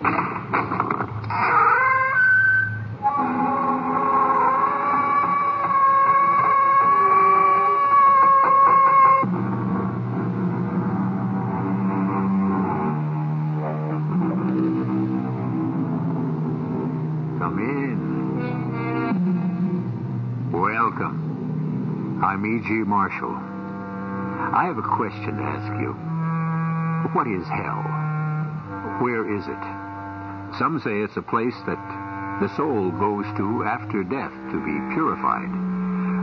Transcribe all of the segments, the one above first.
Come in. Welcome. I'm E.G. Marshall. I have a question to ask you. What is hell? Where is it? Some say it's a place that the soul goes to after death to be purified.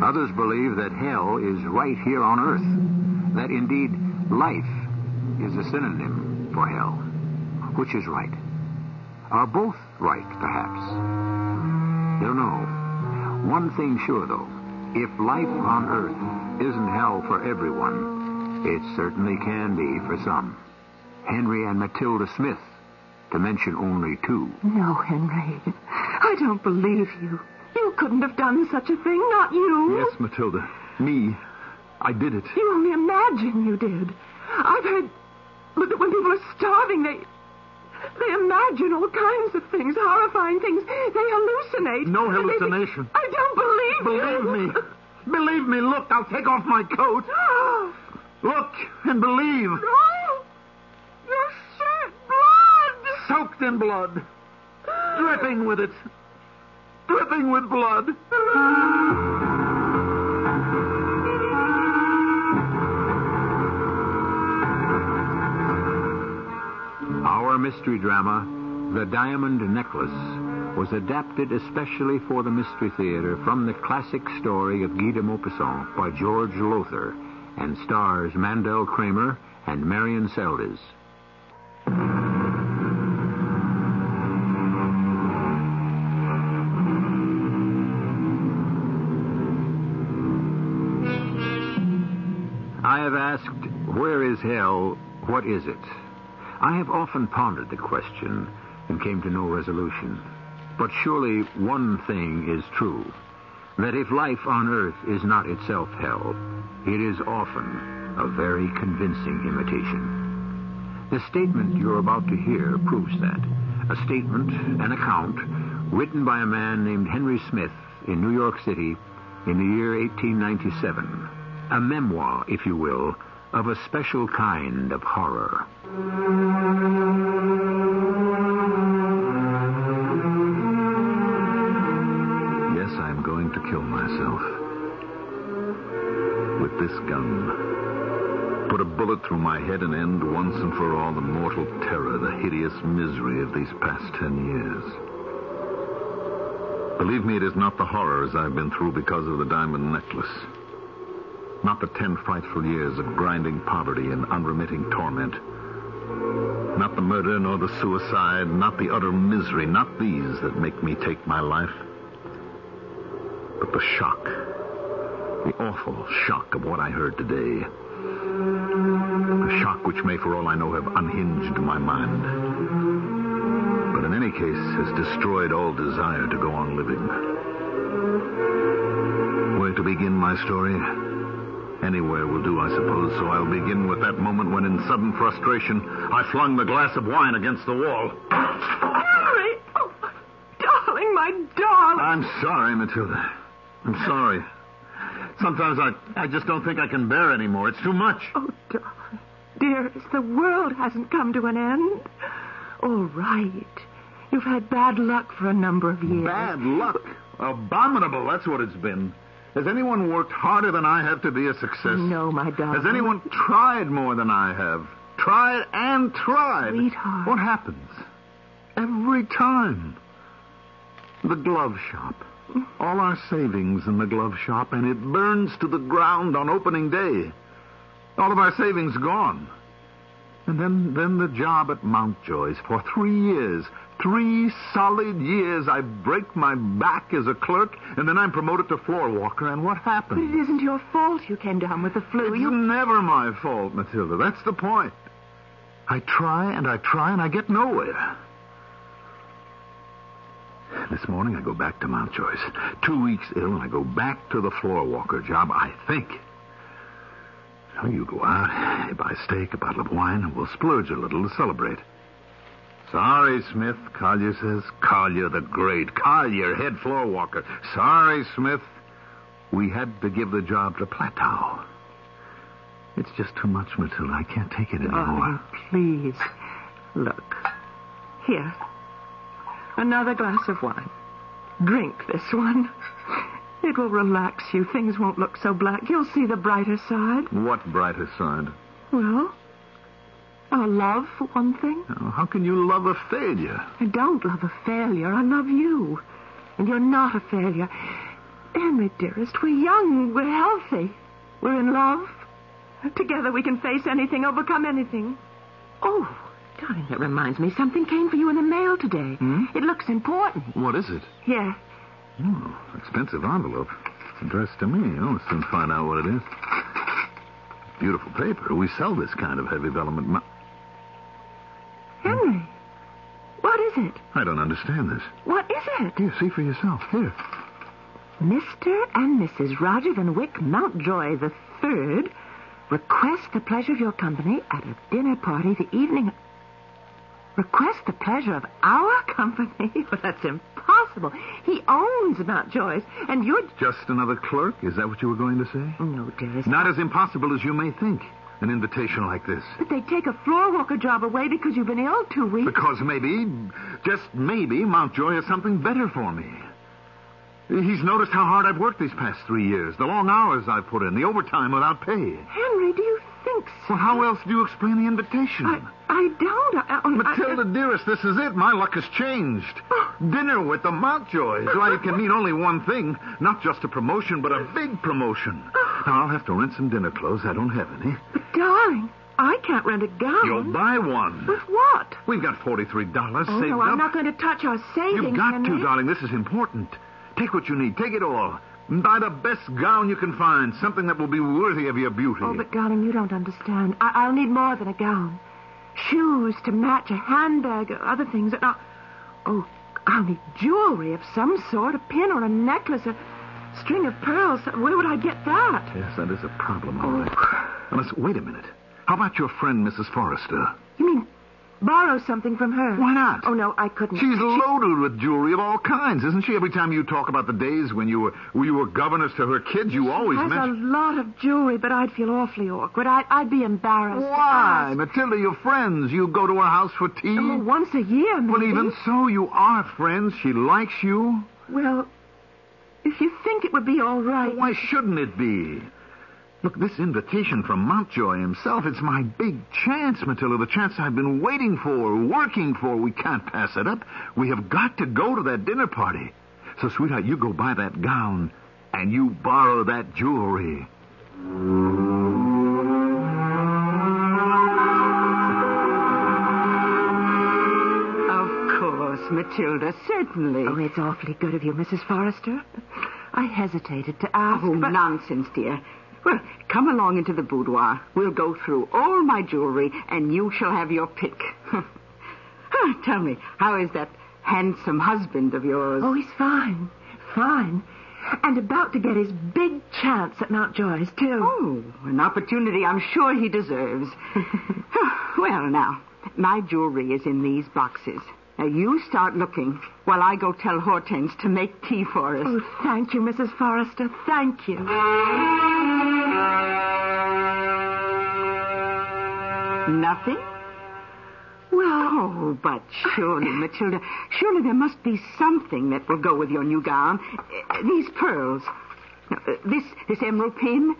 Others believe that hell is right here on earth. That indeed life is a synonym for hell. Which is right? Are both right, perhaps? Don't know. One thing sure, though. If life on earth isn't hell for everyone, it certainly can be for some. Henry and Matilda Smith, to mention only two. No, Henry. I don't believe you. You couldn't have done such a thing, not you. Yes, Matilda. Me. I did it. You only imagine you did. I've heard that when people are starving, they they imagine all kinds of things, horrifying things. They hallucinate. No And they- hallucination. I don't believe you. Believe me. Believe me. Look, I'll take off my coat. Ah. Look and believe. No. You shed blood. Soaked in blood. Dripping with it. Dripping with blood. Our mystery drama, The Diamond Necklace, was adapted especially for the Mystery Theater from the classic story of Guy de Maupassant by George Lowther and stars Mandel Kramer and Marian Seldes. I have asked, where is hell? What is it? I have often pondered the question and came to no resolution. But surely one thing is true that if life on earth is not itself hell, it is often a very convincing imitation. The statement you're about to hear proves that. A statement, an account, written by a man named Henry Smith in New York City in the year 1897. A memoir, if you will, of a special kind of horror. Yes, I'm going to kill myself. With this gun. Put a bullet through my head and end once and for all the mortal terror, the hideous misery of these past ten years. Believe me, it is not the horrors I've been through because of the diamond necklace. Not the ten frightful years of grinding poverty and unremitting torment. Not the murder nor the suicide, not the utter misery, not these that make me take my life. But the shock, the awful shock of what I heard today. A shock which may, for all I know, have unhinged my mind. But in any case, has destroyed all desire to go on living. Where to begin my story? Anywhere will do, I suppose, so I'll begin with that moment when, in sudden frustration, I flung the glass of wine against the wall. Henry! Oh, darling, my darling. I'm sorry, Matilda. I'm sorry. Sometimes I, I just don't think I can bear anymore. It's too much. Oh, darling. Dearest, the world hasn't come to an end. All right. You've had bad luck for a number of years. Bad luck. Abominable, that's what it's been. Has anyone worked harder than I have to be a success? No, my darling. Has anyone tried more than I have? Tried and tried. Sweetheart. What happens? Every time. The glove shop. All our savings in the glove shop, and it burns to the ground on opening day. All of our savings gone. And then, then the job at Mountjoy's for three years. Three solid years. I break my back as a clerk, and then I'm promoted to floor walker, and what happens? But happened? it isn't your fault you came down with the flu. It's You never my fault, Matilda. That's the point. I try and I try and I get nowhere. This morning I go back to Mountjoy's. Two weeks ill and I go back to the floor walker job, I think. So you go out, you buy steak, a bottle of wine, and we'll splurge a little to celebrate. Sorry, Smith, Collier says. Collier the Great. Collier, head floor walker. Sorry, Smith. We had to give the job to Plateau. It's just too much, Matilda. I can't take it oh, anymore. Darling, please. Look. Here. Another glass of wine. Drink this one. It will relax you. Things won't look so black. You'll see the brighter side. What brighter side? Well, our love, for one thing. Oh, How can you love a failure? I don't love a failure. I love you. And you're not a failure. Henry, dearest, we're young. We're healthy. We're in love. Together we can face anything, overcome anything. Oh, darling, that reminds me. Something came for you in the mail today. Hmm? It looks important. What is it? Here. Oh, expensive envelope. It's addressed to me. Oh, I'll soon find out what it is. Beautiful paper. We sell this kind of heavy vellum at Mou- Henry. What is it? I don't understand this. What is it? Here, see for yourself. Here. Mr. and Mrs. Roger Van Wyck Mountjoy the Third request the pleasure of your company at a dinner party the evening. Request the pleasure of our company? Well, that's impossible. He owns Mountjoy's, and you're. Just another clerk? Is that what you were going to say? No, dearest. Not as impossible as you may think. An invitation like this. But they take a floor walker job away because you've been ill two weeks. Because maybe, just maybe, Mountjoy has something better for me. He's noticed how hard I've worked these past three years, the long hours I've put in, the overtime without pay. Henry, do you think so? Well, how else do you explain the invitation? I, I don't. I, I, Matilda, dearest, this is it. My luck has changed. Oh. Dinner with the Mountjoys. Why, it can mean only one thing. Not just a promotion, but a big promotion. Oh, I'll have to rent some dinner clothes. I don't have any. But darling, I can't rent a gown. You'll buy one. With what? We've got $43 Oh, saved no, up. I'm not going to touch our savings, You've got Henry. to, darling. This is important. Take what you need. Take it all. Buy the best gown you can find. Something that will be worthy of your beauty. Oh, but darling, you don't understand. I- I'll need more than a gown. Shoes to match, a handbag, other things. Now, oh, I'll need jewelry of some sort, a pin or a necklace, a string of pearls. Where would I get that? Yes, that is a problem, all right. Listen, wait a minute. How about your friend, Mrs. Forrester? You mean borrow something from her? Why not? Oh, no, I couldn't. She's She- loaded with jewelry of all kinds, isn't she? Every time you talk about the days when you were when you were governess to her kids, you always has a lot of jewelry, but I'd feel awfully awkward. I'd, I'd be embarrassed. Why. Matilda? You're friends. You go to her house for tea. Oh, once a year, maybe. well, even so, you are friends. She likes you. Well, if you think it would be all right. Why shouldn't it be? Look, this invitation from Mountjoy himself, it's my big chance, Matilda, the chance I've been waiting for, working for. We can't pass it up. We have got to go to that dinner party. So, sweetheart, you go buy that gown and you borrow that jewelry. Matilda, certainly. Oh, it's awfully good of you, Mrs. Forrester. I hesitated to ask, Oh, but... nonsense, dear. Well, come along into the boudoir. We'll go through all my jewelry, and you shall have your pick. Ah, Tell me, how is that handsome husband of yours? Oh, he's fine. Fine. And about to get his big chance at Mountjoy's, too. Oh, an opportunity I'm sure he deserves. well, now, my jewelry is in these boxes. Now, you start looking while I go tell Hortense to make tea for us. Oh, thank you, Mrs. Forrester. Thank you. Nothing? Well, oh, but surely, Matilda, surely there must be something that will go with your new gown. Uh, These pearls, Uh, this this emerald pin,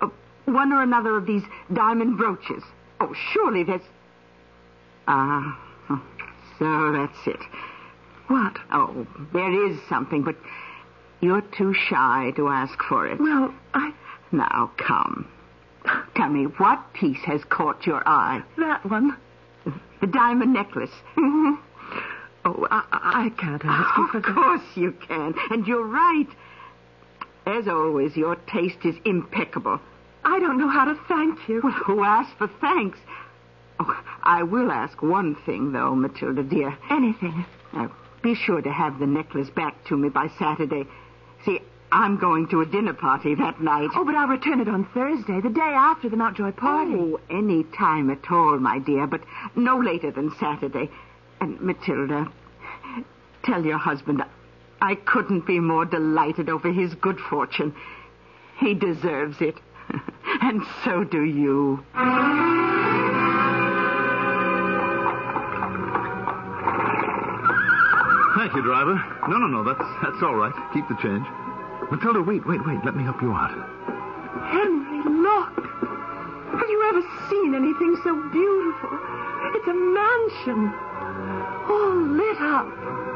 Uh, one or another of these diamond brooches. Oh, surely there's. Ah, oh, so that's it. What? Oh, there is something, but you're too shy to ask for it. Well, I. Now, come. Tell me, what piece has caught your eye? That one. The diamond necklace. hmm Oh, I, I can't ask you for Of course you can. And you're right. As always, your taste is impeccable. I don't know how to thank you. Well, who asked for thanks? Oh, I will ask one thing, though, Matilda, dear. Anything. Now, be sure to have the necklace back to me by Saturday. See, I'm going to a dinner party that night. Oh, but I'll return it on Thursday, the day after the Mountjoy party. Oh, any time at all, my dear, but no later than Saturday. And Matilda, tell your husband I couldn't be more delighted over his good fortune. He deserves it. and so do you. Thank you, driver. No, no, no, that's that's all right. Keep the change. Matilda, wait, wait, wait. Let me help you out. Henry, look. Have you ever seen anything so beautiful? It's a mansion. All lit up,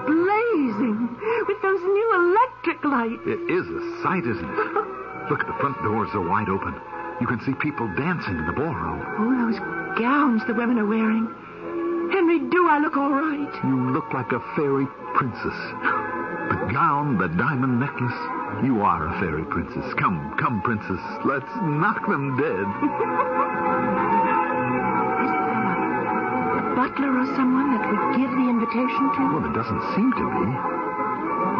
blazing, with those new electric lights. It is a sight, isn't it? Look, the front doors are wide open. You can see people dancing in the ballroom. Oh, those gowns the women are wearing. Henry, do I look all right? You look like a fairy princess. The gown, the diamond necklace. You are a fairy princess. Come, come, princess. Let's knock them dead. A butler or someone that would give the invitation to? Well, it doesn't seem to be.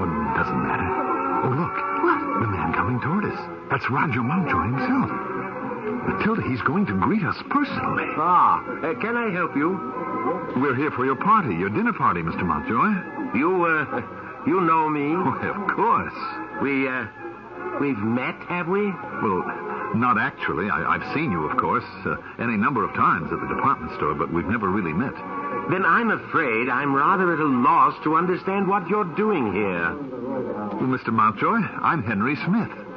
Oh, it doesn't matter. Oh, look. What? The man coming toward us. That's Roger Mountjoy himself. Matilda, he's going to greet us personally. Ah, uh, can I help you? We're here for your party, your dinner party, Mr. Mountjoy. You, uh, you know me. Why, of course. We, uh, we've met, have we? Well, not actually. I, I've seen you, of course, uh, any number of times at the department store, but we've never really met. Then I'm afraid I'm rather at a loss to understand what you're doing here. Well, Mr. Mountjoy, I'm Henry Smith.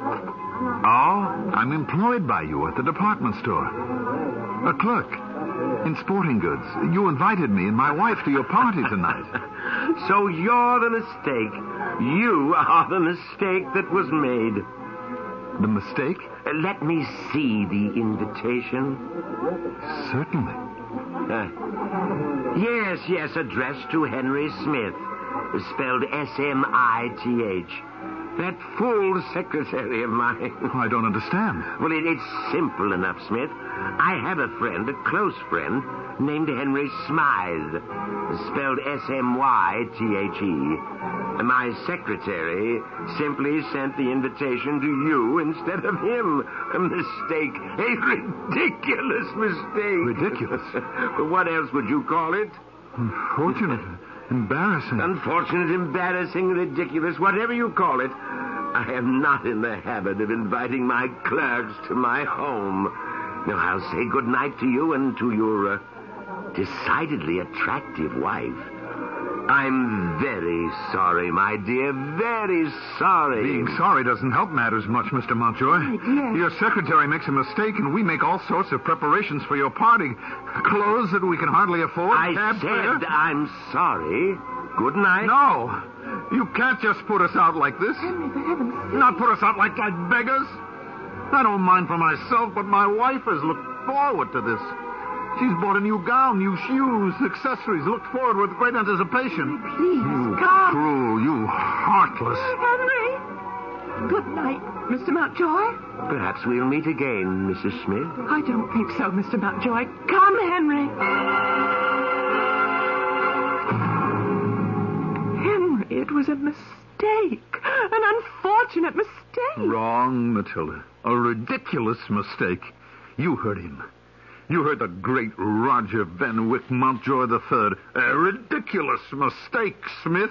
Oh? I'm employed by you at the department store. A clerk in sporting goods. You invited me and my wife to your party tonight. So you're the mistake. You are the mistake that was made. The mistake? Uh, let me see the invitation. Certainly. Uh, yes, yes, addressed to Henry Smith, spelled S-M-I-T-H. That fool secretary of mine. Oh, I don't understand. Well, it, it's simple enough, Smith. I have a friend, a close friend, named Henry Smythe, spelled S-M-Y-T-H-E. My secretary simply sent the invitation to you instead of him. A mistake. A ridiculous mistake. Ridiculous? what else would you call it? Unfortunate. Embarrassing. Unfortunate, embarrassing, ridiculous, whatever you call it. I am not in the habit of inviting my clerks to my home. Now, I'll say good night to you and to your uh, decidedly attractive wife. I'm very sorry, my dear, very sorry. Being sorry doesn't help matters much, Mr. Mountjoy. dear. Your secretary makes a mistake, and we make all sorts of preparations for your party. Clothes that we can hardly afford. I cab fare. said I'm sorry. Good night. No. You can't just put us out like this. Henry, for heaven's sake. Not put us out like, like beggars. I don't mind for myself, but my wife has looked forward to this. She's bought a new gown, new shoes, accessories, looked forward with great anticipation. Please, You come. cruel, you heartless. Henry! Good night, Mr. Mountjoy. Perhaps we'll meet again, Mrs. Smith. I don't think so, Mr. Mountjoy. Come, Henry. Henry, it was a mistake. An unfortunate mistake. Wrong, Matilda. A ridiculous mistake. You heard him. You heard the great Roger Van Wyck Mountjoy III. A ridiculous mistake, Smith.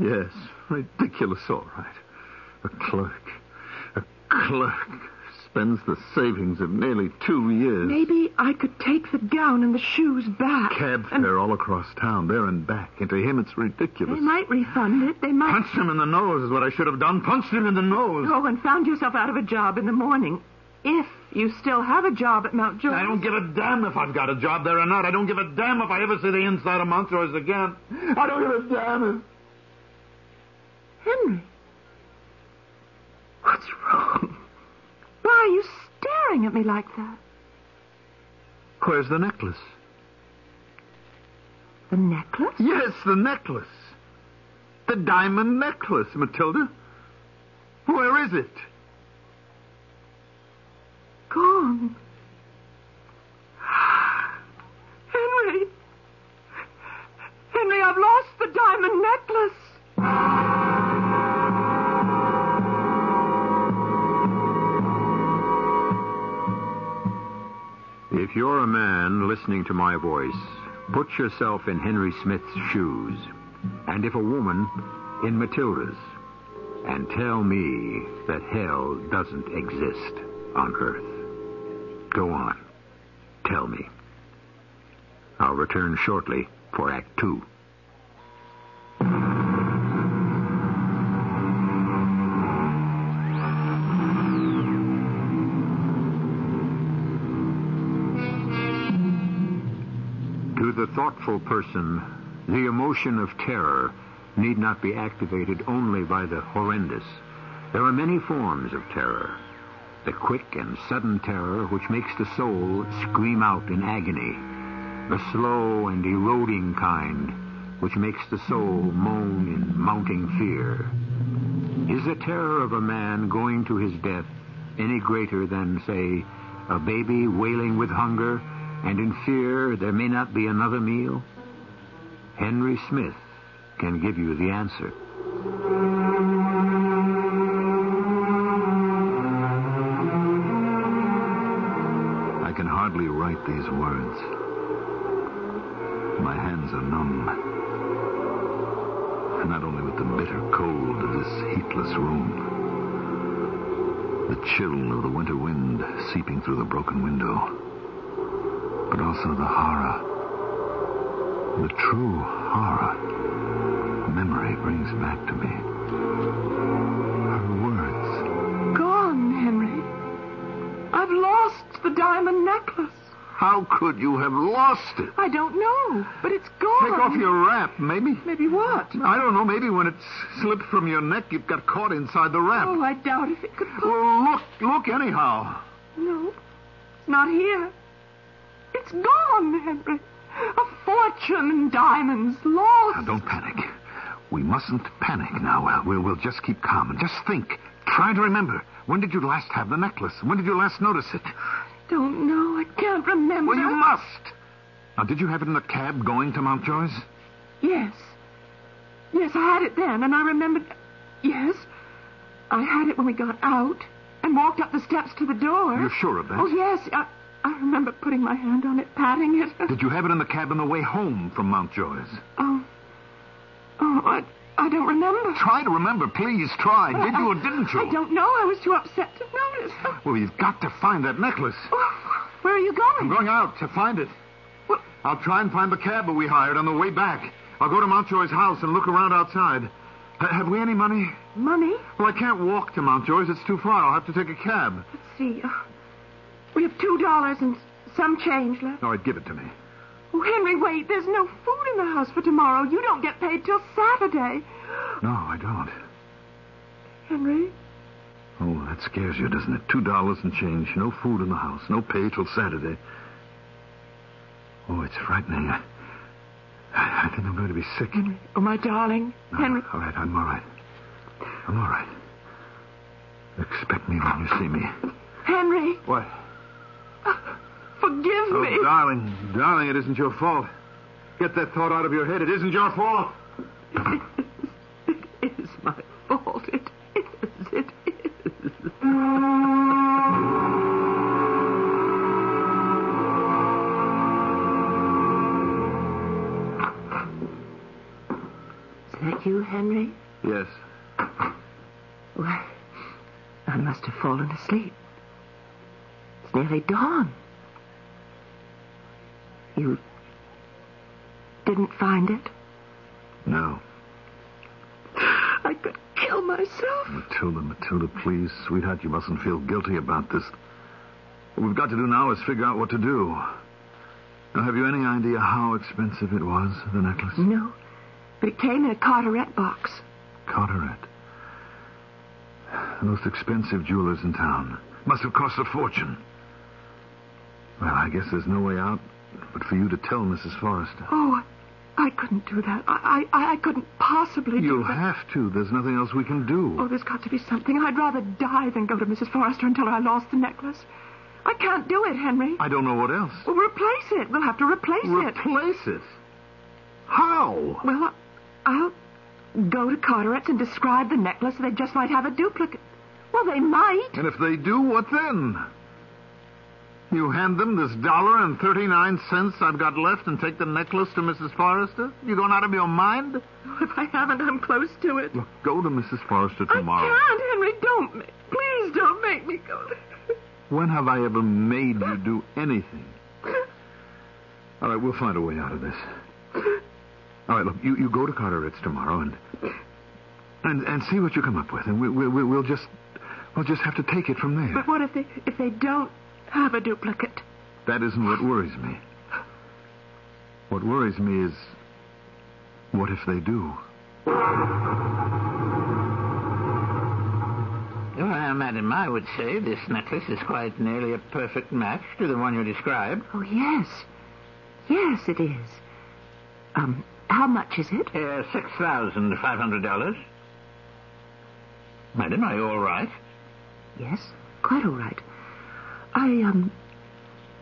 Yes, ridiculous, all right. A clerk. A clerk spends the savings of nearly two years. Maybe I could take the gown and the shoes back. Cab and fare all across town, there and back. And to him, it's ridiculous. They might refund it. They might. Punched him in the nose is what I should have done. Punched him in the nose. Oh, and found yourself out of a job in the morning. If you still have a job at Mountjoy. I don't give a damn if I've got a job there or not. I don't give a damn if I ever see the inside of Mountjoy's again. I don't give a damn if... Henry. What's wrong? Why are you staring at me like that? Where's the necklace? The necklace? Yes, the necklace. The diamond necklace, Matilda. Where is it? Gone. Henry. Henry, I've lost the diamond necklace. If you're a man listening to my voice, put yourself in Henry Smith's shoes. And if a woman, in Matilda's. And tell me that hell doesn't exist on Earth. Go on. Tell me. I'll return shortly for Act Two. To the thoughtful person, the emotion of terror need not be activated only by the horrendous. There are many forms of terror. The quick and sudden terror which makes the soul scream out in agony. The slow and eroding kind which makes the soul moan in mounting fear. Is the terror of a man going to his death any greater than, say, a baby wailing with hunger and in fear there may not be another meal? Henry Smith can give you the answer. The chill of the winter wind seeping through the broken window, but also the horror, the true horror memory brings back to me. How could you have lost it? I don't know, but it's gone. Take off your wrap, maybe. Maybe what? I don't know. Maybe when it slipped from your neck, it got caught inside the wrap. Oh, I doubt if it could. Well, look, look anyhow. No, it's not here. It's gone, Henry. A fortune in diamonds lost. Now, don't panic. We mustn't panic now. We'll, we'll just keep calm and just think. Try to remember. When did you last have the necklace? When did you last notice it? Don't know. I can't remember. Well, you must. Now, did you have it in the cab going to Mountjoy's? Yes. Yes, I had it then, and I remembered. Yes. I had it when we got out and walked up the steps to the door. You're sure of that? Oh, yes. I, I remember putting my hand on it, patting it. Did you have it in the cab on the way home from Mountjoy's? Oh. Oh, I, I don't remember. Try to remember, please. Try. Did you or didn't you? I don't know. I was too upset to notice. Well, you've got to find that necklace. Oh, where are you going? I'm going out to find it. Well, I'll try and find the cab we hired on the way back. I'll go to Mountjoy's house and look around outside. H- have we any money? money? Well, I can't walk to Mountjoy's. It's too far. I'll have to take a cab. Let's see. Uh, we have two dollars and some change left. All right, give it to me. Oh, Henry, wait. There's no food in the house for tomorrow. You don't get paid till Saturday. No, I don't. Henry? Oh, that scares you, doesn't it? Two dollars and change. No food in the house. No pay till Saturday. Oh, it's frightening. I, I, I think I'm going to be sick. Henry. Oh, my darling. No, Henry. All right, I'm all right. I'm all right. Expect me when you see me. Henry, What? Ah. Forgive Oh, me. darling, darling, it isn't your fault. Get that thought out of your head. It isn't your fault. It is my fault. It is. It is. Is that you, Henry? Yes. Why, I must have fallen asleep. It's nearly dawn. You didn't find it? No. I could kill myself. Matilda, Matilda, please. Sweetheart, you mustn't feel guilty about this. What we've got to do now is figure out what to do. Now, have you any idea how expensive it was, the necklace? No, but it came in a Carteret box. Carteret. The most expensive jewelers in town. Must have cost a fortune. Well, I guess there's no way out but for you to tell Mrs. Forrester. Oh, I couldn't do that. I, I, I couldn't possibly do You'll that. have to. There's nothing else we can do. Oh, there's got to be something. I'd rather die than go to Mrs. Forrester and tell her I lost the necklace. I can't do it, Henry. I don't know what else. Well, replace it. We'll have to replace it. Replace it? How? Well, I'll go to Carteret's and describe the necklace. They just might have a duplicate. Well, they might. And if they do, what then? You hand them this dollar and 39 cents I've got left and take the necklace to Mrs. Forrester? You going out of your mind? Oh, if I haven't, I'm close to it. Look, go to Mrs. Forrester tomorrow. I can't, Henry. Don't. ma- Please don't make me go there. When have I ever made you do anything? All right, we'll find a way out of this. All right, look, you, you go to Carteret's tomorrow and and and see what you come up with, and we, we, we, we'll just we'll just have to take it from there. But what if they if they don't have a duplicate? That isn't what worries me. What worries me is what if they do? Well, madam, I would say this necklace is quite nearly a perfect match to the one you described. Oh yes, yes, it is. Um, how much is it? Uh, six thousand five hundred dollars. Madam, are you all right? Yes, quite all right. I um,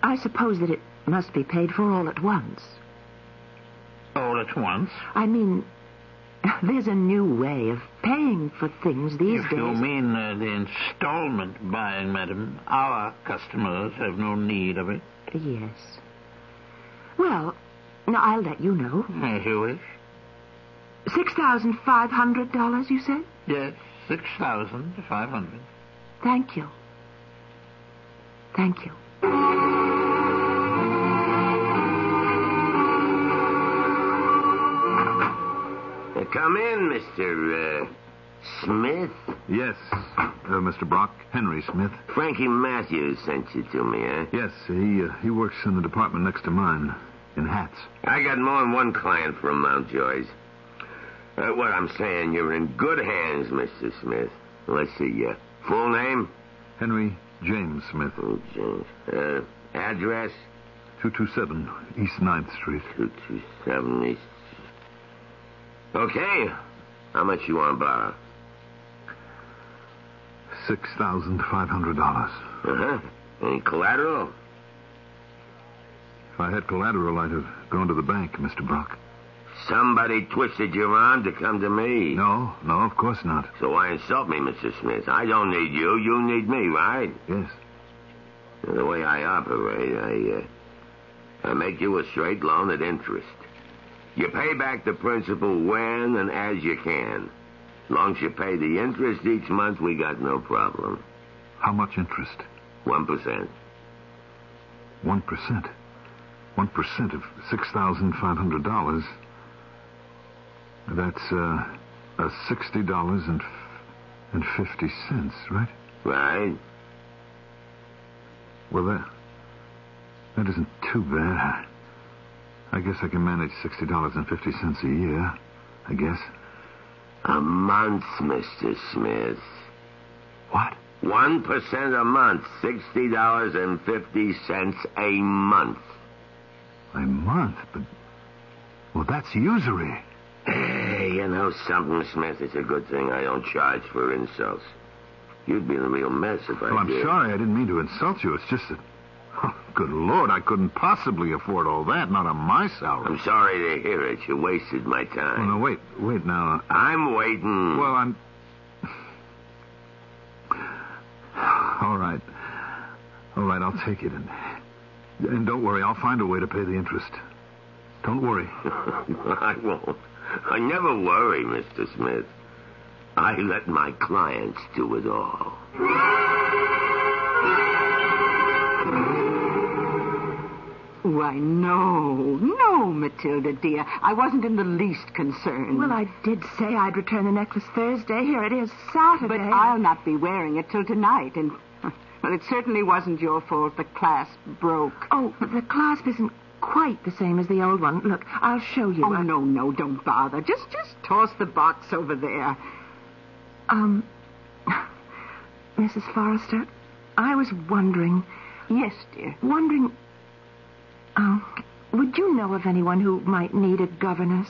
I suppose that it must be paid for all at once. All at once? I mean, there's a new way of paying for things these if days. you mean uh, the installment buying, madam, our customers have no need of it. Yes. Well, now I'll let you know. As you wish. Six thousand five hundred dollars, you said? Yes, six thousand five hundred. Thank you. Thank you. Uh, come in, Mr. Uh, Smith. Yes, uh, Mr. Brock, Henry Smith. Frankie Matthews sent you to me, eh? Yes, he uh, he works in the department next to mine, in hats. I got more than one client from Mountjoy's. Uh, what I'm saying, you're in good hands, Mr. Smith. Let's see, your full name? Henry James Smith, Oh, James. Uh, address? 227 East 9th Street. 227 East. Okay. How much you want to borrow? $6,500. Uh-huh. Any collateral? If I had collateral, I'd have gone to the bank, Mr. Brock. Somebody twisted your arm to come to me. No, no, of course not. So why insult me, Mr. Smith? I don't need you. You need me, right? Yes. The way I operate, I, uh, I make you a straight loan at interest. You pay back the principal when and as you can. Long as you pay the interest each month, we got no problem. How much interest? One percent. 1%. 1% of $6,500. That's, uh, uh, $60.50, right? Right? Well, that, that isn't too bad. I guess I can manage $60.50 a year. I guess. A month, Mr. Smith. What? One percent a month. Sixty dollars and fifty cents a month. A month? But, well, that's usury. You know something, Smith? It's a good thing I don't charge for insults. You'd be in a real mess if I Well, I'm did. sorry I didn't mean to insult you. It's just that, oh, good Lord, I couldn't possibly afford all that, not on my salary. I'm sorry to hear it. You wasted my oh, time. Well, no, wait, wait now. Uh, I'm waiting. Well, I'm. All right. All right, I'll take it. And, and don't worry, I'll find a way to pay the interest. Don't worry. I won't. I never worry, Mr. Smith. I let my clients do it all. Why, no, no, Matilda, dear. I wasn't in the least concerned. Well, I did say I'd return the necklace Thursday. Here it is, Saturday. But I'll not be wearing it till tonight, and Well, it certainly wasn't your fault the clasp broke. Oh, but the clasp isn't quite the same as the old one. Look, I'll show you. Oh, I- no, no, don't bother. Just, just toss the box over there. Um, Mrs. Forrester, I was wondering, Yes, dear. wondering, um, would you know of anyone who might need a governess?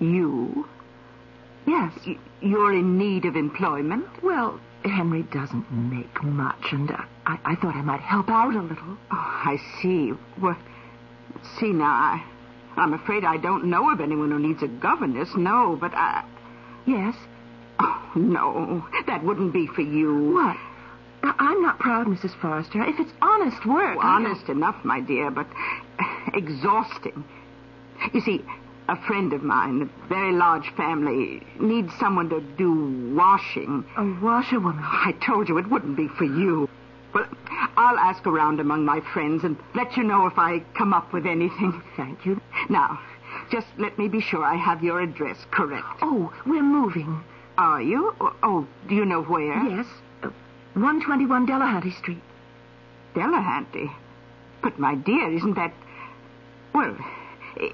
You? Yes. Y- You're in need of employment? Well, Henry doesn't make much, and uh, I, I thought I might help out a little. Oh, I see. Well, see now, I, I'm afraid I don't know of anyone who needs a governess. No, but I. Yes. Oh, no, that wouldn't be for you. What? I- I'm not proud, Mrs. Forrester. If it's honest work. Oh, honest enough, my dear, but exhausting. You see, a friend of mine, a very large family, needs someone to do washing. A washerwoman. I told you it wouldn't be for you. I'll ask around among my friends and let you know if I come up with anything. Thank you. Now, just let me be sure I have your address correct. Oh, we're moving. Are you? Oh, do you know where? Yes. Uh, 121 Delahanty Street. Delahanty. But, my dear, isn't that. Well,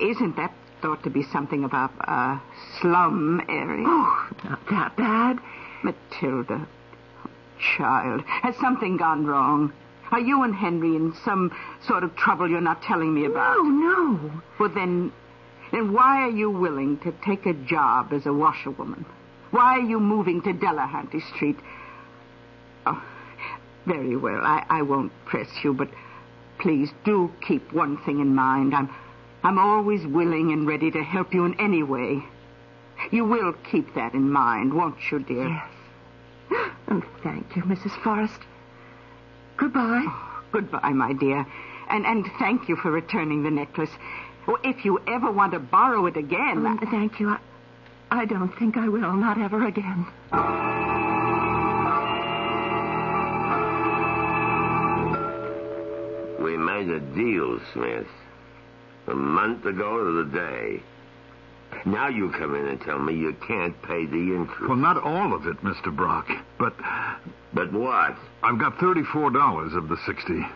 isn't that thought to be something of a, a slum area? Oh, not that bad. Matilda. Child, has something gone wrong? Are you and Henry in some sort of trouble you're not telling me about? No, no. Well, then, then why are you willing to take a job as a washerwoman? Why are you moving to Delahanty Street? Oh, very well. I, I won't press you, but please do keep one thing in mind. I'm, I'm always willing and ready to help you in any way. You will keep that in mind, won't you, dear? Yes. And thank you, Mrs. Forrest. Goodbye. Goodbye, my dear. And, and thank you for returning the necklace. Oh, if you ever want to borrow it again. Um, thank you. I, I don't think I will. Not ever again. We made a deal, Smith. A month ago to the day. Now you come in and tell me you can't pay the interest. Well, not all of it, Mr. Brock, but But what? I've got $34 of the 60.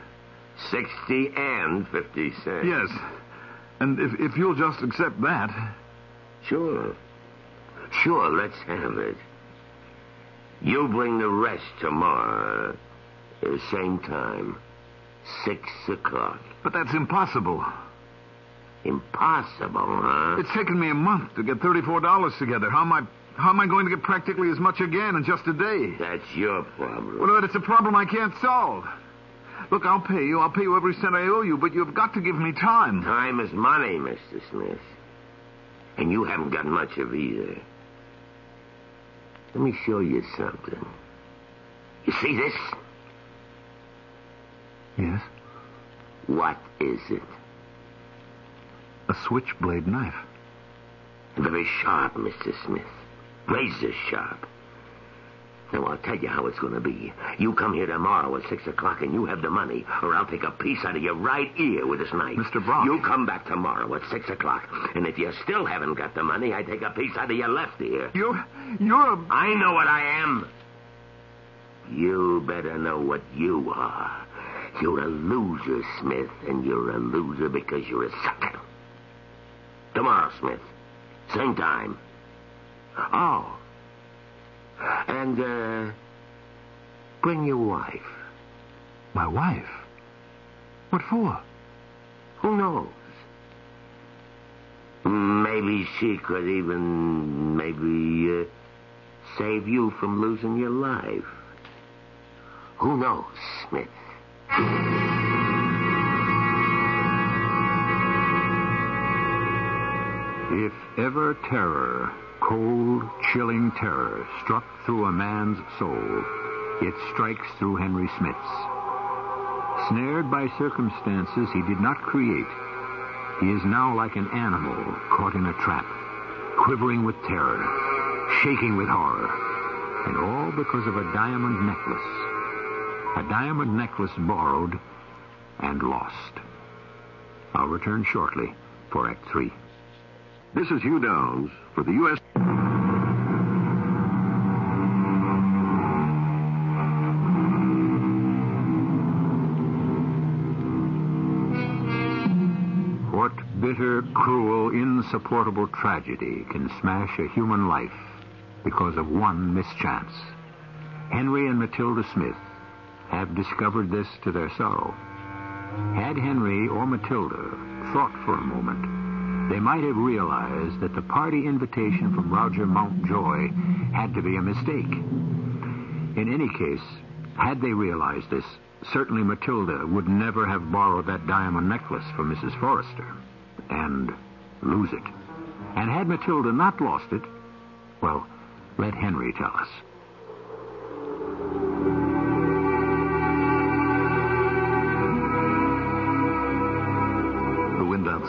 Sixty and fifty cents. Yes. And if, if you'll just accept that. Sure. Sure, let's have it. You bring the rest tomorrow. Uh, same time. Six o'clock. But that's impossible. Impossible, huh? It's taken me a month to get $34 together. How am I how am I going to get practically as much again in just a day? That's your problem. Well, it's a problem I can't solve. Look, I'll pay you. I'll pay you every cent I owe you, but you've got to give me time. Time is money, Mr. Smith. And you haven't got much of either. Let me show you something. You see this? Yes. What is it? A switchblade knife. Very sharp, Mr. Smith. Razor sharp. Now, I'll tell you how it's going to be. You come here tomorrow at 6 o'clock and you have the money, or I'll take a piece out of your right ear with this knife. Mr. Brock. You come back tomorrow at 6 o'clock, and if you still haven't got the money, I take a piece out of your left ear. You're you're a I know what I am. You better know what you are. You're a loser, Smith, and you're a loser because you're a sucker. Tomorrow, Smith. Same time. Oh. And, uh, bring your wife. my wife. What for? Who knows? Maybe she could even, maybe, uh, save you from losing your life. Who knows, Smith? If ever terror, cold, chilling terror, struck through a man's soul, it strikes through Henry Smith's. Snared by circumstances he did not create, he is now like an animal caught in a trap, quivering with terror, shaking with horror, and all because of a diamond necklace. A diamond necklace borrowed and lost. I'll return shortly for Act Three. This is Hugh Downs for the U.S. What bitter, cruel, insupportable tragedy can smash a human life because of one mischance? Henry and Matilda Smith have discovered this to their sorrow. Had Henry or Matilda thought for a moment they might have realized that the party invitation from Roger Mountjoy had to be a mistake. In any case, had they realized this, certainly Matilda would never have borrowed that diamond necklace from Mrs. Forrester and lose it. And had Matilda not lost it, well, let Henry tell us.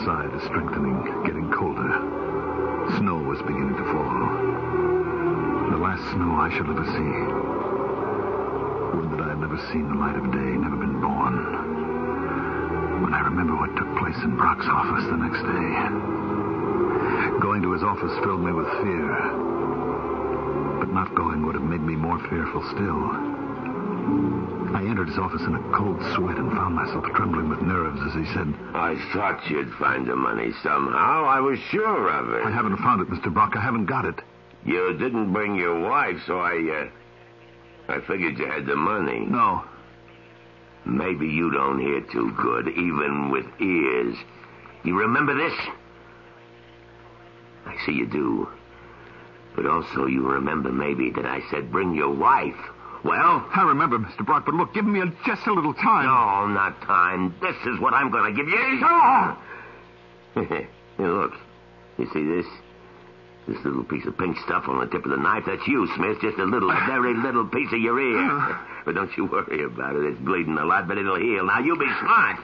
Outside is strengthening, getting colder. Snow is beginning to fall. The last snow I shall ever see. Would that I had never seen the light of day, never been born. When I remember what took place in Brock's office the next day. Going to his office filled me with fear. But not going would have made me more fearful still. I entered his office in a cold sweat and found myself trembling with nerves as he said, I thought you'd find the money somehow. I was sure of it. I haven't found it, Mr. Brock. I haven't got it. You didn't bring your wife, so I, uh, I figured you had the money. No. Maybe you don't hear too good, even with ears. You remember this? I see you do. But also you remember maybe that I said bring your wife. Well? I remember, Mr. Brock, but look, give me a, just a little time. No, not time. This is what I'm going to give you. No! Hey, look. You see this? This little piece of pink stuff on the tip of the knife, that's you, Smith. Just a little, very little piece of your ear. Uh-huh. But don't you worry about it. It's bleeding a lot, but it'll heal. Now, you be smart.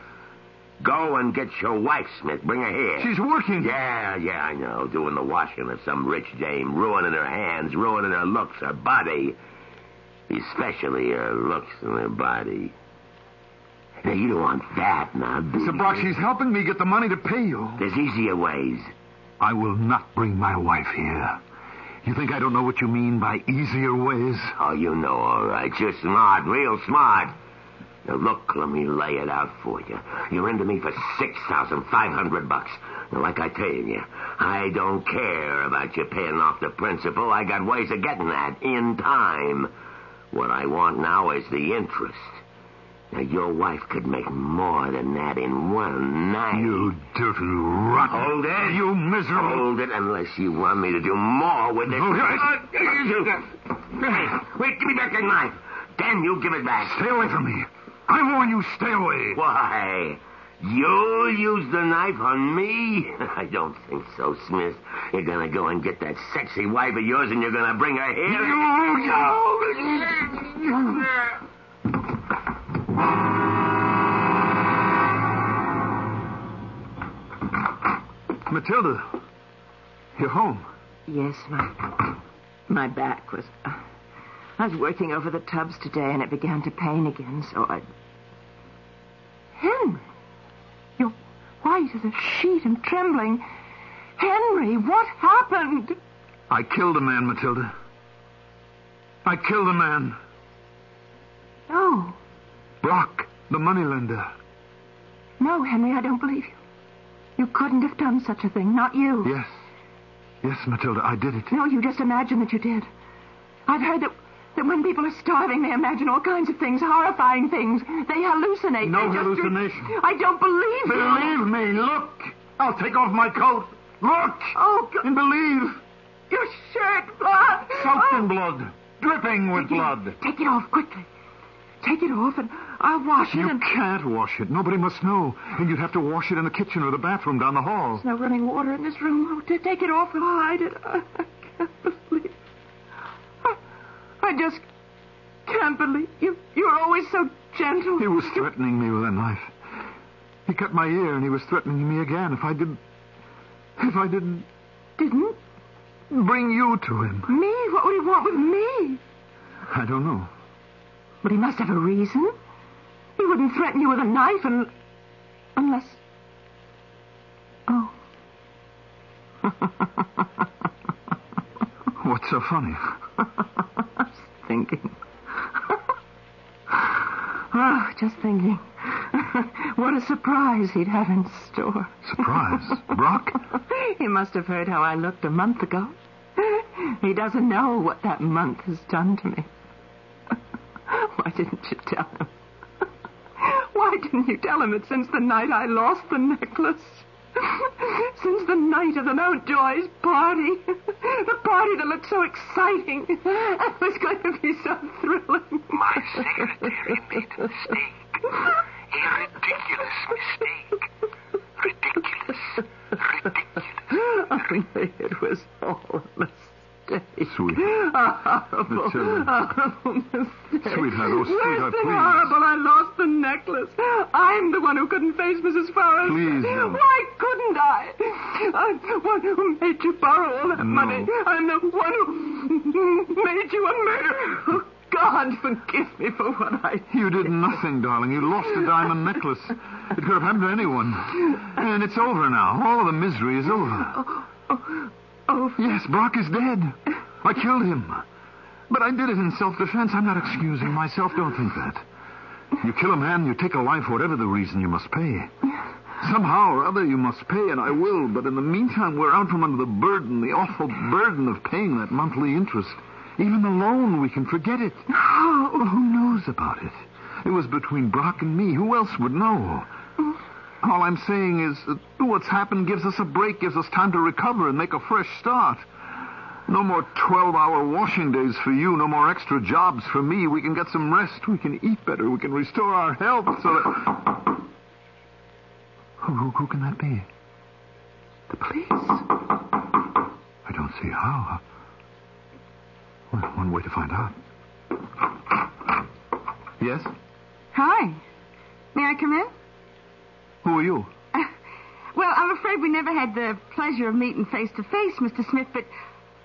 Go and get your wife, Smith. Bring her here. She's working. Yeah, yeah, I know. Doing the washing of some rich dame. Ruining her hands, ruining her looks, her body. Especially her looks and her body. Now, you don't want that now, do Mr. you? Brock, she's helping me get the money to pay you. There's easier ways. I will not bring my wife here. You think I don't know what you mean by easier ways? Oh, you know, all right. You're smart, real smart. Now, look, let me lay it out for you. You're into me for six thousand five hundred bucks. Now, like I tell you, I don't care about you paying off the principal. I got ways of getting that in time. What I want now is the interest. Now, your wife could make more than that in one night. You dirty rotten. Hold it. You miserable. Hold it unless you want me to do more with this. Hold it. Hey, wait, give me back that knife. Then you give it back. Stay away from me. I warn you, stay away. Why? You'll use the knife on me? I don't think so, Smith. You're gonna go and get that sexy wife of yours and you're gonna bring her here. Matilda, you're home. Yes, my my back was. Uh, I was working over the tubs today, and it began to pain again. So I. Henry, you're white as a sheet and trembling. Henry, what happened? I killed a man, Matilda. I killed a man. No, Brock, the moneylender. no, Henry, I don't believe you. You couldn't have done such a thing. Not you. Yes. Yes, Matilda, I did it. No, you just imagine that you did. I've heard that that when people are starving, they imagine all kinds of things, horrifying things. They hallucinate. No They just- hallucination. I don't believe you. Believe me, look. I'll take off my coat. Look. Oh, God. And believe. Your shirt, blood. Soaked Oh. in blood. Dripping with blood. Take it off quickly. Take it off, and I'll wash it. You and... can't wash it. Nobody must know. And you'd have to wash it in the kitchen or the bathroom down the hall. There's no running water in this room. Oh, take it off, we'll hide it. I can't believe. I, I just can't believe you. You're always so gentle. He was threatening me with a knife. He cut my ear and he was threatening me again if I didn't. If I didn't Didn't bring you to him. me? What would he want with me? I don't know. But he must have a reason. He wouldn't threaten you with a knife un... unless. Oh. What's so funny? Thinking. oh, just thinking. what a surprise he'd have in store. Surprise? Brock? he must have heard how I looked a month ago. He doesn't know what that month has done to me. Why didn't you tell him? Why didn't you tell him that since the night I lost the necklace, since the night of the Mountjoy's party, the party that looked so exciting and was going to be so thrilling. My secretary made a mistake. A ridiculous mistake. Ridiculous. Ridiculous. Only oh, it was all a mistake. Sweet. A horrible, Matilda. horrible mistake. Sweetheart, oh, Worse sweetheart, than please. horrible, I lost the necklace. I'm the one who couldn't face Mrs. Forrest. Please, no. Why couldn't I? I'm the one who made you borrow all that No. money. I'm the one who made you a murderer. Oh, God, forgive me for what I did. You did nothing, darling. You lost a diamond necklace. It could have happened to anyone. And it's over now. All the misery is over. Oh, oh, oh. Yes, Brock is dead. I killed him. But I did it in self-defense. I'm not excusing myself. Don't think that. You kill a man, you take a life, whatever the reason, you must pay. Somehow or other you must pay, and I will. But in the meantime, we're out from under the burden, the awful burden of paying that monthly interest. Even the loan, we can forget it. Well, who knows about it? It was between Brock and me. Who else would know? All I'm saying is that what's happened gives us a break, gives us time to recover and make a fresh start. No more 12 hour washing days for you, no more extra jobs for me. We can get some rest, we can eat better, we can restore our health so that. Who, who, who can that be? the police. I don't see how. Well, one way to find out. Yes? Hi. May I come in? Who are you? Uh, well, I'm afraid we never had the pleasure of meeting face to face, Mr. Smith, but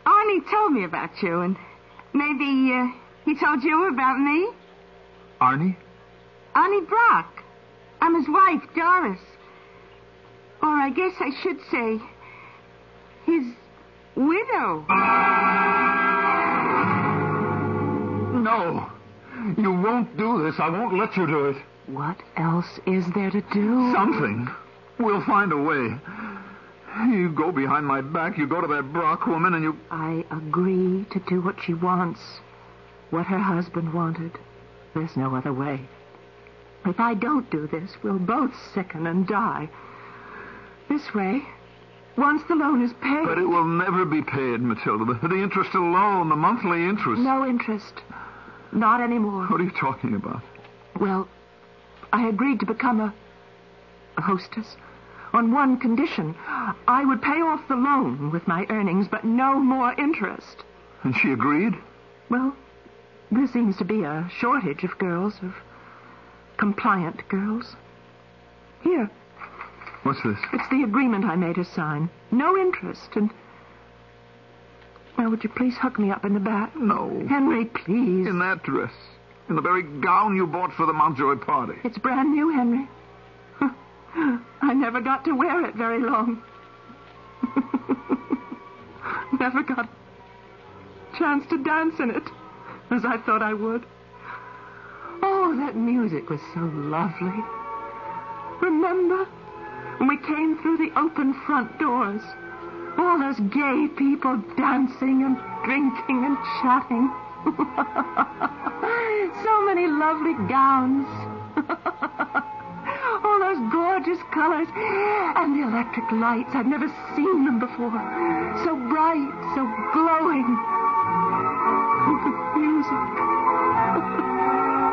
Arnie told me about you, and maybe uh, he told you about me? Arnie? Arnie Brock. I'm his wife, Doris. Or I guess I should say, his widow. No. You won't do this. I won't let you do it. What else is there to do? Something. We'll find a way. You go behind my back, you go to that Brock woman, and you. I agree to do what she wants, what her husband wanted. There's no other way. If I don't do this, we'll both sicken and die. This way, once the loan is paid. But it will never be paid, Matilda. The, the interest alone, the monthly interest. No interest. Not anymore. What are you talking about? Well, I agreed to become a, a hostess on one condition. I would pay off the loan with my earnings, but no more interest. And she agreed? Well, there seems to be a shortage of girls, of compliant girls. Here, What's this? it's the agreement I made her sign. No interest, and. Now, would you please hook me up in the back? No. Henry, please. In that dress. In the very gown you bought for the Mountjoy party. It's brand new, Henry. I never got to wear it very long. never got a chance to dance in it as I thought I would. Oh, that music was so lovely. Remember when we came through the open front doors? All those gay people dancing and drinking and chatting. so many lovely gowns. Gorgeous colors. And the electric lights. I've never seen them before. So bright, so glowing. And the music.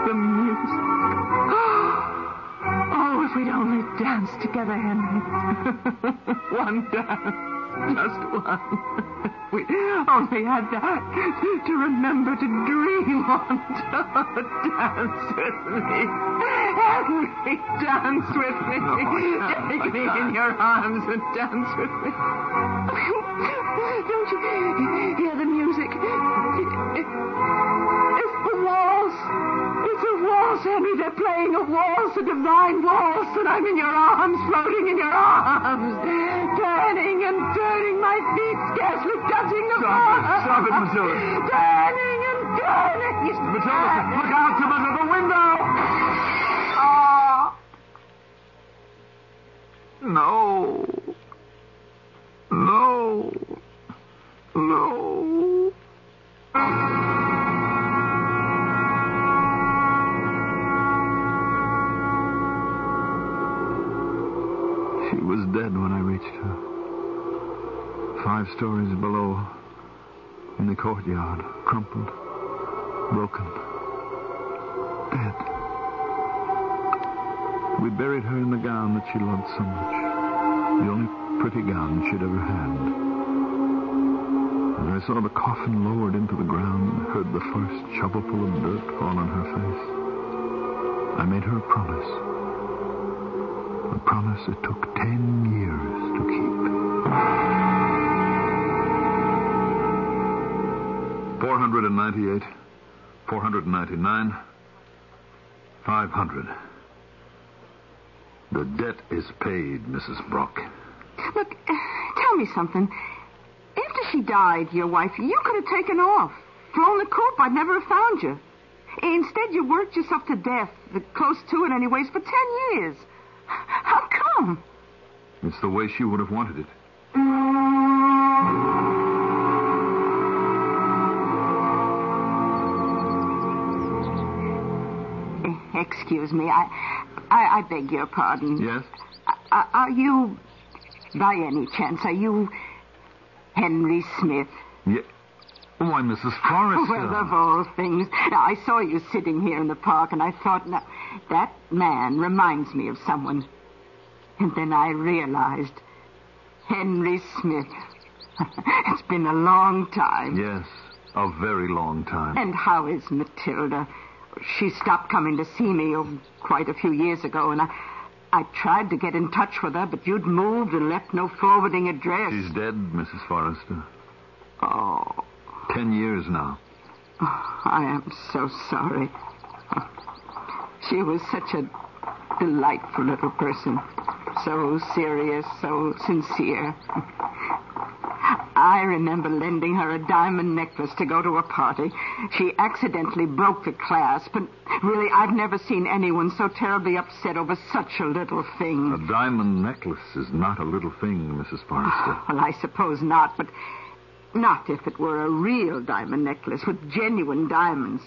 the music. Oh, if we'd only dance together, Henry. one dance. Just one. we only had that to remember to dream on. dance with me. Henry, dance with me. Take me in your arms and dance with me. Don't you hear the music? It's the waltz. It's a waltz, Henry. They're playing a waltz, a divine waltz, and I'm in your arms, floating in your arms, turning and turning, my feet scarcely touching the Stop floor. it. Stop it, Matilda. Turning and turning. Matilda, look out, under the window! No. No. No. She was dead when I reached her. Five stories below, in the courtyard, crumpled, broken. We buried her in the gown that she loved so much, the only pretty gown she'd ever had. And I saw the coffin lowered into the ground and heard the first shovelful of dirt fall on her face. I made her a promise. A promise it took ten years to keep. Four hundred and ninety-eight, four hundred and ninety-nine, five hundred. The debt is paid, Mrs. Brock. Look, uh, tell me something. After she died, your wife, you could have taken off. Flown the coop, I'd never have found you. Instead, you worked yourself to death, close to it anyways, for ten years. How come? It's the way she would have wanted it. Excuse me, I, I, I beg your pardon. Yes? Are, are you, by any chance, are you Henry Smith? Yeah. Why, Mrs. Forrester. Well, of all things. Now, I saw you sitting here in the park, and I thought, now, that man reminds me of someone. And then I realized Henry Smith. it's been a long time. Yes, a very long time. And how is Matilda? She stopped coming to see me oh, quite a few years ago, and I, I tried to get in touch with her, but you'd moved and left no forwarding address. She's dead, Mrs. Forrester. Oh, Ten years now. oh, I am so sorry. She was such a delightful little person. So serious, so sincere. I remember lending her a diamond necklace to go to a party. She accidentally broke the clasp, and really, I've never seen anyone so terribly upset over such a little thing. A diamond necklace is not a little thing, Mrs. Forrester. Well, I suppose not, but not if it were a real diamond necklace with genuine diamonds.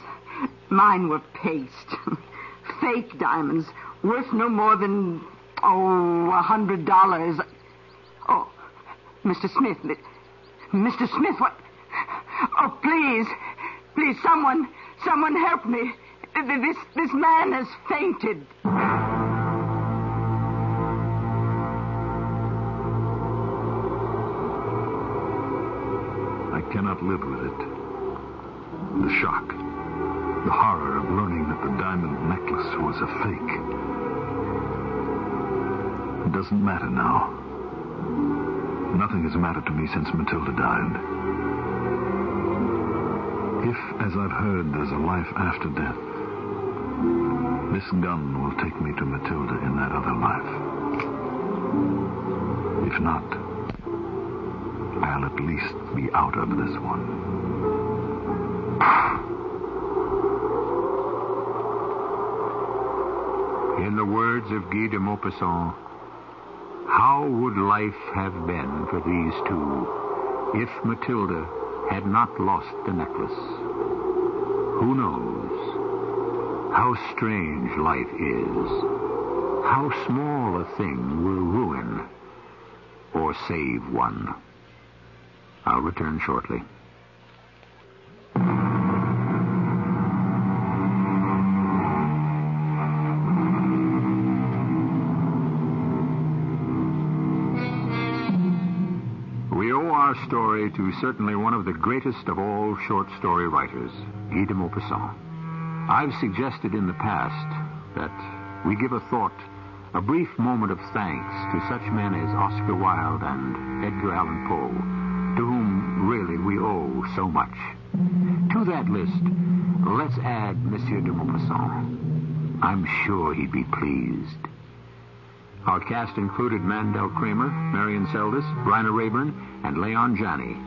Mine were paste. Fake diamonds, worth no more than, oh, a hundred dollars. Oh, Mr. Smith. Mr. Smith, what? Oh, please. Please, someone, someone help me. This, this man has fainted. I cannot live with it. The shock, the horror of learning that the diamond necklace was a fake. It doesn't matter now. Nothing has mattered to me since Matilda died. If, as I've heard, there's a life after death, this gun will take me to Matilda in that other life. If not, I'll at least be out of this one. In the words of Guy de Maupassant, how would life have been for these two if Matilda had not lost the necklace? Who knows? How strange life is. How small a thing will ruin or save one. I'll return shortly. To certainly one of the greatest of all short story writers, Guy de Maupassant. I've suggested in the past that we give a thought, a brief moment of thanks to such men as Oscar Wilde and Edgar Allan Poe, to whom really we owe so much. To that list, let's add Monsieur de Maupassant. I'm sure he'd be pleased. Our cast included Mandel Kramer, Marian Seldes, Bryna Raeburn, and Leon Janney.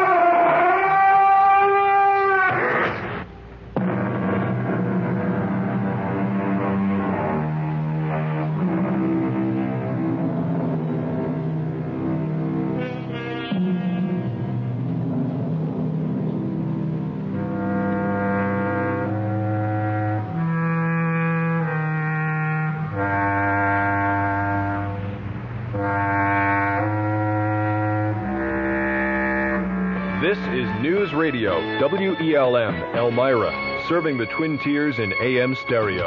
WELM, Elmira, serving the Twin Tiers in AM stereo.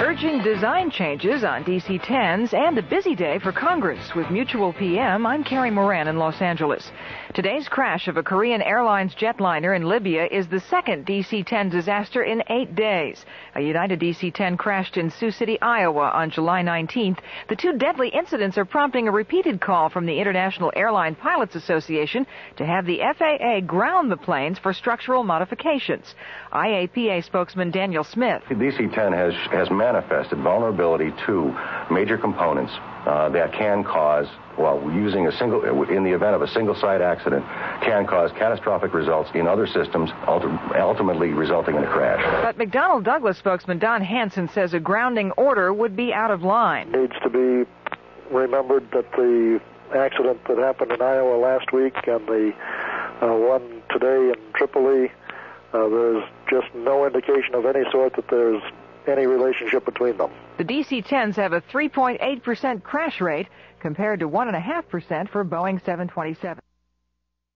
Urging design changes on DC 10s and a busy day for Congress with Mutual PM. I'm Carrie Moran in Los Angeles. Today's crash of a Korean Airlines jetliner in Libya is the second DC 10 disaster in eight days. A United DC 10 crashed in Sioux City, Iowa on July 19th. The two deadly incidents are prompting a repeated call from the International Airline Pilots Association to have the FAA ground the planes for structural modifications. IAPA spokesman Daniel Smith. DC 10 has, has manifested vulnerability to major components uh, that can cause, well, using a single, in the event of a single site accident, can cause catastrophic results in other systems, ultimately resulting in a crash. But McDonnell Douglas spokesman Don Hanson says a grounding order would be out of line. Needs to be remembered that the accident that happened in Iowa last week and the uh, one today in Tripoli, uh, there's just no indication of any sort that there's any relationship between them. The DC 10s have a 3.8% crash rate compared to 1.5% for Boeing 727.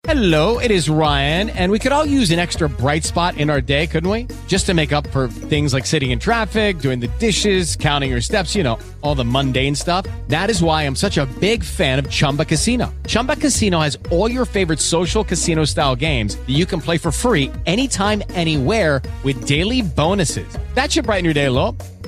Hello, it is Ryan, and we could all use an extra bright spot in our day, couldn't we? Just to make up for things like sitting in traffic, doing the dishes, counting your steps, you know, all the mundane stuff. That is why I'm such a big fan of Chumba Casino. Chumba Casino has all your favorite social casino style games that you can play for free anytime, anywhere with daily bonuses. That should brighten your day a little.